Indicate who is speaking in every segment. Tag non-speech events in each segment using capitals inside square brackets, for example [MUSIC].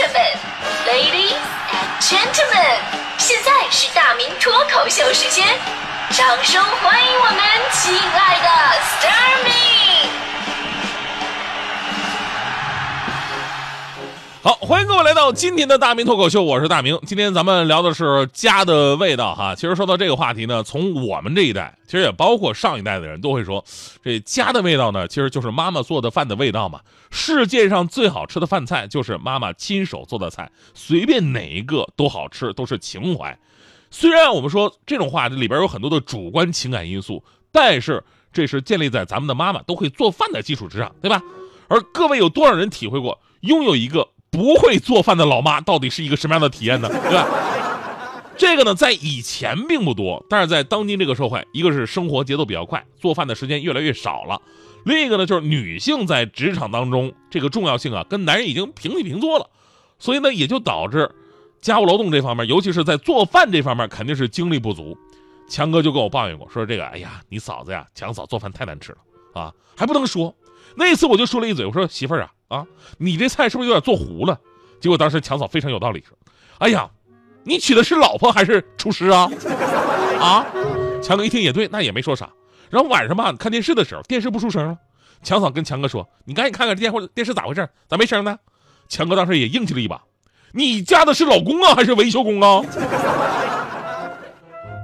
Speaker 1: 生们，Ladies and Gentlemen，现在是大明脱口秀时间，掌声欢迎我们亲爱的 Stormy
Speaker 2: 好，欢迎各位来到今天的大明脱口秀，我是大明。今天咱们聊的是家的味道哈。其实说到这个话题呢，从我们这一代，其实也包括上一代的人都会说，这家的味道呢，其实就是妈妈做的饭的味道嘛。世界上最好吃的饭菜就是妈妈亲手做的菜，随便哪一个都好吃，都是情怀。虽然我们说这种话里边有很多的主观情感因素，但是这是建立在咱们的妈妈都会做饭的基础之上，对吧？而各位有多少人体会过拥有一个？不会做饭的老妈到底是一个什么样的体验呢？对吧？这个呢，在以前并不多，但是在当今这个社会，一个是生活节奏比较快，做饭的时间越来越少了；另一个呢，就是女性在职场当中这个重要性啊，跟男人已经平起平坐了，所以呢，也就导致家务劳动这方面，尤其是在做饭这方面，肯定是精力不足。强哥就跟我抱怨过，说这个，哎呀，你嫂子呀，强嫂做饭太难吃了啊，还不能说。那次我就说了一嘴，我说媳妇儿啊。啊，你这菜是不是有点做糊了？结果当时强嫂非常有道理说：“哎呀，你娶的是老婆还是厨师啊？”啊，强哥一听也对，那也没说啥。然后晚上吧，看电视的时候，电视不出声了。强嫂跟强哥说：“你赶紧看看这电话电视咋回事？咋没声呢？”强哥当时也硬气了一把：“你嫁的是老公啊，还是维修工啊？”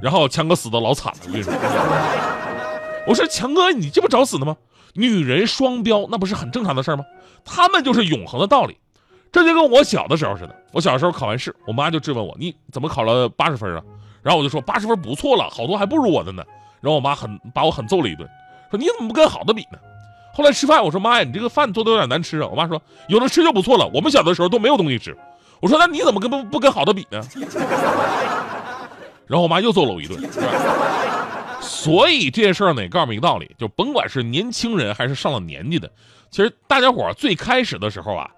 Speaker 2: 然后强哥死的老惨了，我跟你说。我说强哥，你这不找死呢吗？女人双标，那不是很正常的事儿吗？他们就是永恒的道理，这就跟我小的时候似的。我小时候考完试，我妈就质问我：“你怎么考了八十分啊？”然后我就说：“八十分不错了，好多还不如我的呢。”然后我妈很把我狠揍了一顿，说：“你怎么不跟好的比呢？”后来吃饭，我说：“妈呀，你这个饭做的有点难吃啊。”我妈说：“有的吃就不错了，我们小的时候都没有东西吃。”我说：“那你怎么跟不不跟好的比呢？”然后我妈又揍了我一顿。所以这件事儿呢，也告诉我们一个道理，就甭管是年轻人还是上了年纪的。其实大家伙儿最开始的时候啊，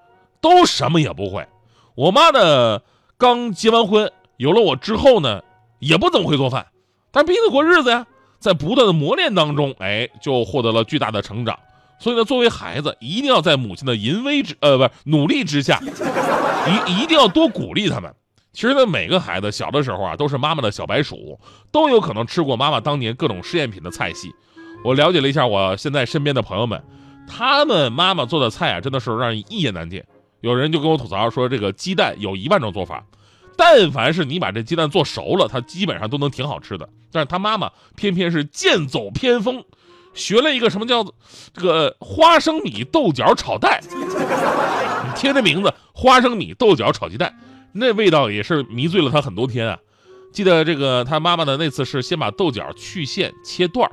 Speaker 2: 都什么也不会。我妈呢，刚结完婚，有了我之后呢，也不怎么会做饭，但是逼着过日子呀，在不断的磨练当中，哎，就获得了巨大的成长。所以呢，作为孩子，一定要在母亲的淫威之呃，不是努力之下，一一定要多鼓励他们。其实呢，每个孩子小的时候啊，都是妈妈的小白鼠，都有可能吃过妈妈当年各种试验品的菜系。我了解了一下，我现在身边的朋友们。他们妈妈做的菜啊，真的是让人一言难尽。有人就跟我吐槽说，这个鸡蛋有一万种做法，但凡是你把这鸡蛋做熟了，它基本上都能挺好吃的。但是他妈妈偏偏是剑走偏锋，学了一个什么叫做这个花生米豆角炒蛋。你 [LAUGHS] 听这名字，花生米豆角炒鸡蛋，那味道也是迷醉了他很多天啊。记得这个他妈妈的那次是先把豆角去线切段儿，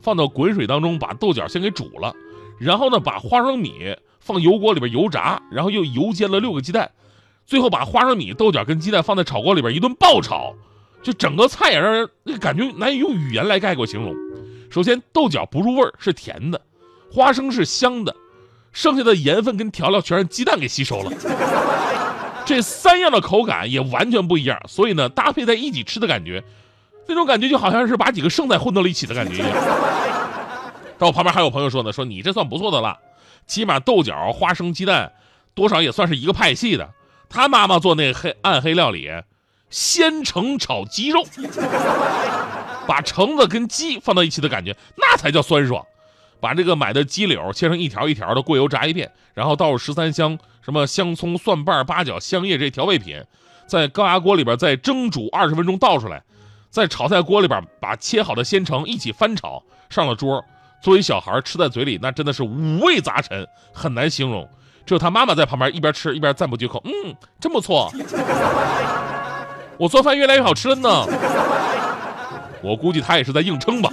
Speaker 2: 放到滚水当中，把豆角先给煮了。然后呢，把花生米放油锅里边油炸，然后又油煎了六个鸡蛋，最后把花生米、豆角跟鸡蛋放在炒锅里边一顿爆炒，就整个菜也让人那感觉难以用语言来概括形容。首先，豆角不入味儿，是甜的；花生是香的，剩下的盐分跟调料全让鸡蛋给吸收了。这三样的口感也完全不一样，所以呢，搭配在一起吃的感觉，那种感觉就好像是把几个剩菜混到了一起的感觉一样。但我旁边还有朋友说呢，说你这算不错的了，起码豆角、花生、鸡蛋，多少也算是一个派系的。他妈妈做那黑暗黑料理，鲜橙炒鸡肉，把橙子跟鸡放到一起的感觉，那才叫酸爽。把这个买的鸡柳切成一条一条的，过油炸一遍，然后倒入十三香，什么香葱、蒜瓣、八角、香叶这调味品，在高压锅里边再蒸煮二十分钟，倒出来，在炒菜锅里边把切好的鲜橙一起翻炒，上了桌。作为小孩吃在嘴里，那真的是五味杂陈，很难形容。只有他妈妈在旁边一边吃一边赞不绝口：“嗯，真不错，我做饭越来越好吃了呢。”我估计他也是在硬撑吧。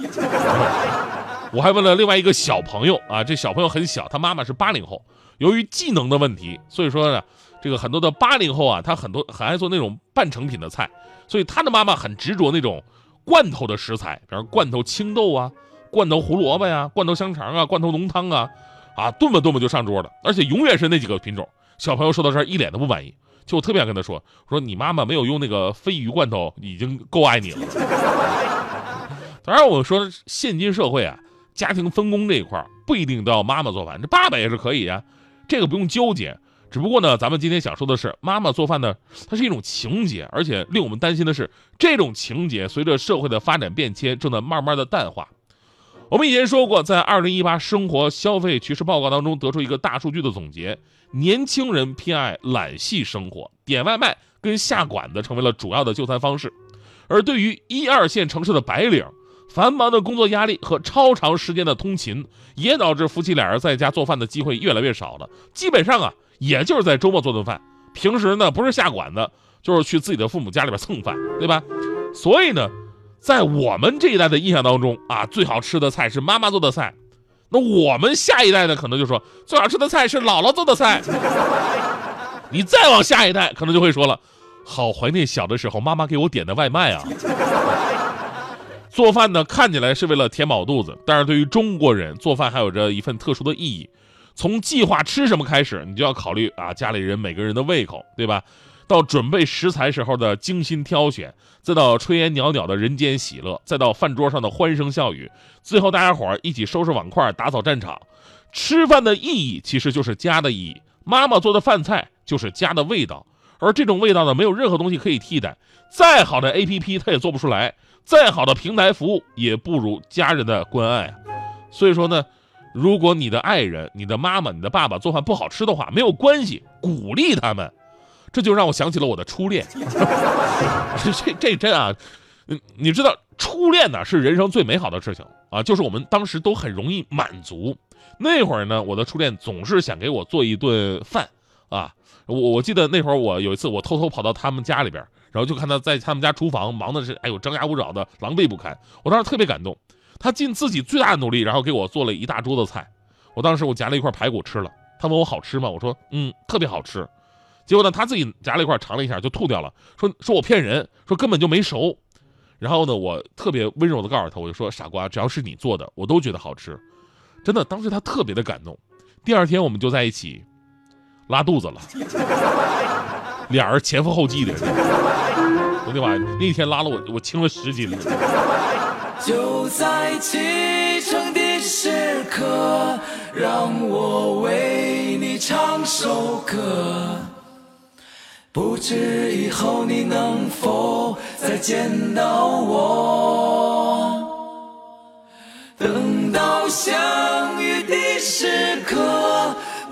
Speaker 2: 我还问了另外一个小朋友啊，这小朋友很小，他妈妈是八零后，由于技能的问题，所以说呢，这个很多的八零后啊，他很多很爱做那种半成品的菜，所以他的妈妈很执着那种罐头的食材，比如罐头青豆啊。罐头胡萝卜呀，罐头香肠啊，罐头浓汤啊，啊，炖吧炖吧就上桌了，而且永远是那几个品种。小朋友说到这儿一脸的不满意，就我特别想跟他说，说你妈妈没有用那个鲱鱼罐头，已经够爱你了。当然我说现今社会啊，家庭分工这一块不一定都要妈妈做饭，这爸爸也是可以啊，这个不用纠结。只不过呢，咱们今天想说的是，妈妈做饭呢，它是一种情节，而且令我们担心的是，这种情节随着社会的发展变迁，正在慢慢的淡化。我们以前说过，在二零一八生活消费趋势报告当中得出一个大数据的总结：年轻人偏爱懒系生活，点外卖跟下馆子成为了主要的就餐方式。而对于一二线城市的白领，繁忙的工作压力和超长时间的通勤，也导致夫妻俩人在家做饭的机会越来越少了。基本上啊，也就是在周末做顿饭，平时呢不是下馆子，就是去自己的父母家里边蹭饭，对吧？所以呢。在我们这一代的印象当中啊，最好吃的菜是妈妈做的菜，那我们下一代呢，可能就说最好吃的菜是姥姥做的菜。[LAUGHS] 你再往下一代，可能就会说了，好怀念小的时候妈妈给我点的外卖啊。做饭呢，看起来是为了填饱肚子，但是对于中国人，做饭还有着一份特殊的意义。从计划吃什么开始，你就要考虑啊，家里人每个人的胃口，对吧？到准备食材时候的精心挑选，再到炊烟袅袅的人间喜乐，再到饭桌上的欢声笑语，最后大家伙儿一起收拾碗筷，打扫战场。吃饭的意义其实就是家的意义，妈妈做的饭菜就是家的味道，而这种味道呢，没有任何东西可以替代。再好的 APP 它也做不出来，再好的平台服务也不如家人的关爱啊。所以说呢，如果你的爱人、你的妈妈、你的爸爸做饭不好吃的话，没有关系，鼓励他们。这就让我想起了我的初恋，[LAUGHS] 这这真啊，嗯，你知道初恋呢是人生最美好的事情啊，就是我们当时都很容易满足。那会儿呢，我的初恋总是想给我做一顿饭啊，我我记得那会儿我有一次我偷偷跑到他们家里边，然后就看他在他们家厨房忙的是哎呦张牙舞爪的狼狈不堪，我当时特别感动，他尽自己最大的努力，然后给我做了一大桌子菜，我当时我夹了一块排骨吃了，他问我好吃吗？我说嗯特别好吃。结果呢，他自己夹了一块尝了一下就吐掉了，说说我骗人，说根本就没熟。然后呢，我特别温柔的告诉他，我就说傻瓜，只要是你做的，我都觉得好吃。真的，当时他特别的感动。第二天我们就在一起拉肚子了，俩人前赴后继的。我的妈呀，那天拉了我，我轻了十斤了。就在启程的时刻，让我为你唱首歌。不知以后你能否再见到我？等到相遇的时刻，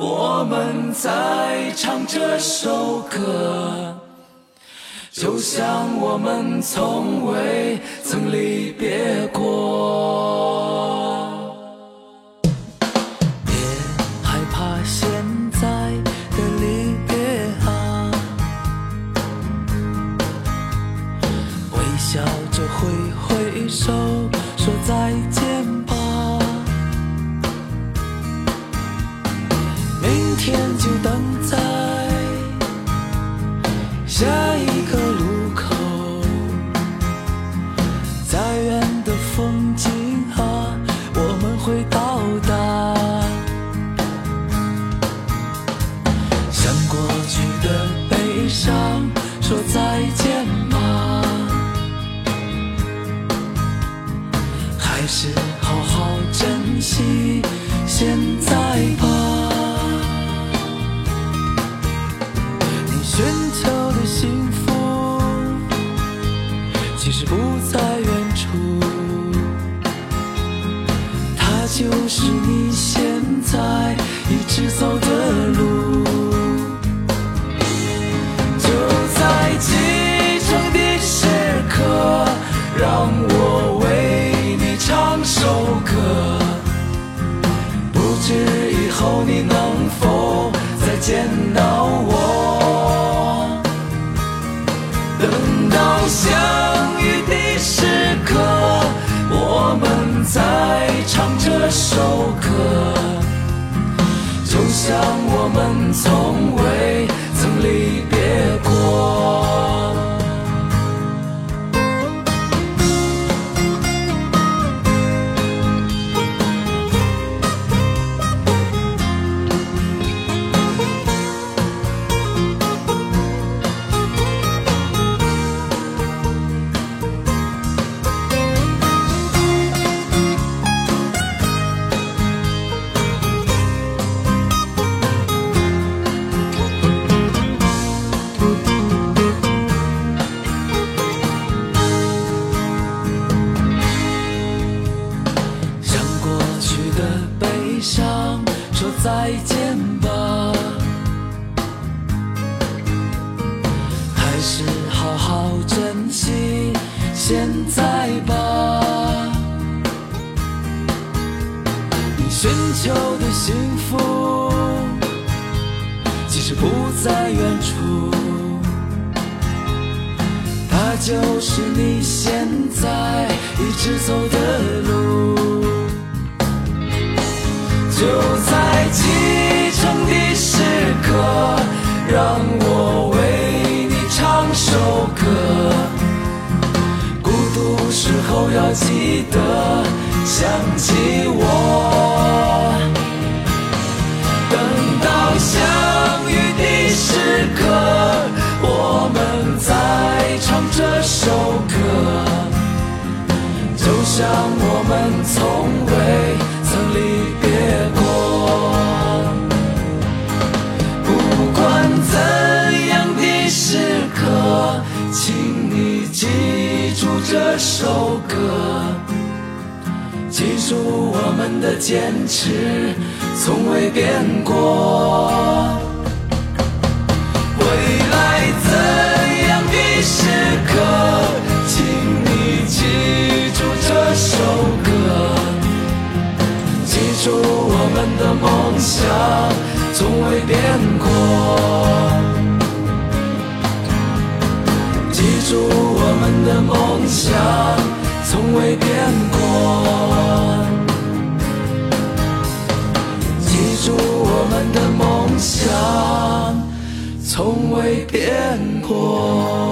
Speaker 2: 我们在唱这首歌，就像我们从未曾离别过。
Speaker 3: 再远的风景啊我们会到达。向过去的悲伤说再见吧还是好好珍惜现在吧。你寻求的幸福其实不在远就是你现在一直走的路，就在启程的时刻，让我为你唱首歌。不知以后你能否再见唱。这首歌，就像我们从未现在吧。你寻求的幸福，其实不在远处，它就是你现在一直走的路。就在今都要记得想起我。等到相记住我们的坚持从未变过。未来怎样的时刻，请你记住这首歌，记住我们的梦想从未变过。记住我们的梦想从未变天空